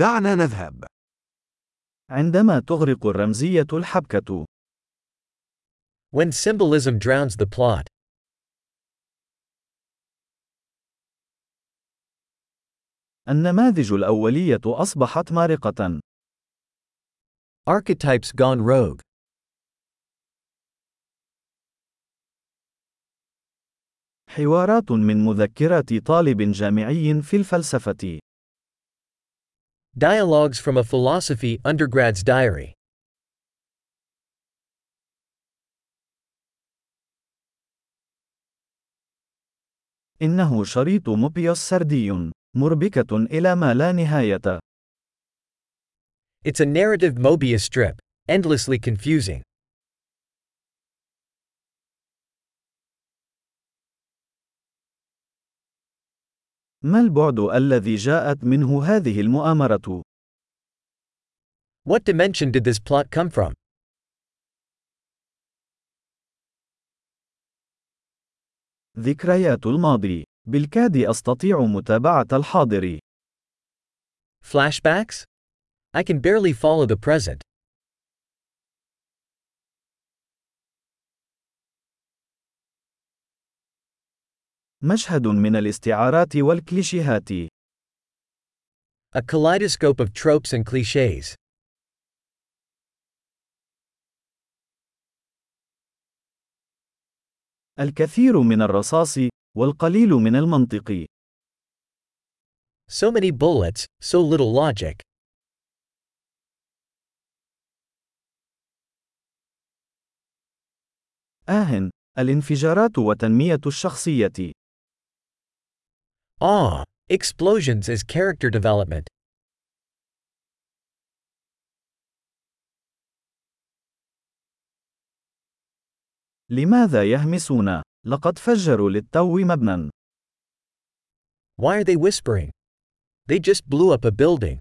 دعنا نذهب. عندما تغرق الرمزية الحبكة. When symbolism drowns the plot. النماذج الأولية أصبحت مارقة. Archetypes gone rogue. حوارات من مذكرات طالب جامعي في الفلسفة. Dialogues from a philosophy undergrad's diary. إنه شريط موبيوس سردي، مربكة إلى ما لا نهاية. It's a narrative Mobius strip, endlessly confusing. ما البعد الذي جاءت منه هذه المؤامرة؟ What dimension did this plot come from? ذكريات الماضي. بالكاد أستطيع متابعة الحاضر. Flashbacks? I can barely follow the present. مشهد من الاستعارات والكليشيهات. A kaleidoscope of tropes and clichés. الكثير من الرصاص والقليل من المنطق. So many bullets, so little logic. آه، الانفجارات وتنمية الشخصية. Ah, explosions as character development. لماذا يهمسون؟ لقد فجروا للتو مبنى. Why are they whispering? They just blew up a building.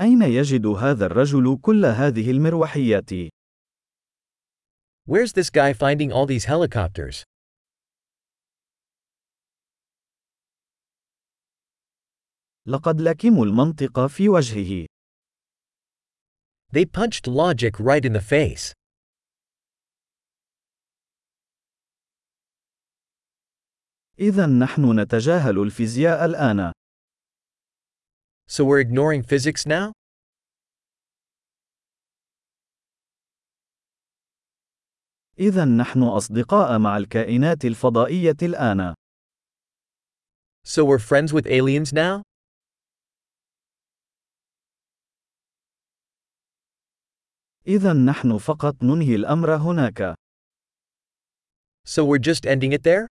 أين يجد هذا الرجل كل هذه المروحيات؟ Where's this guy finding all these helicopters? لقد لكموا المنطق في وجهه. They punched logic right in the face. إذا نحن نتجاهل الفيزياء الآن. So we're ignoring physics now? إذا نحن أصدقاء مع الكائنات الفضائية الآن. So we're friends with aliens now? إذا نحن فقط ننهي الأمر هناك. So we're just ending it there?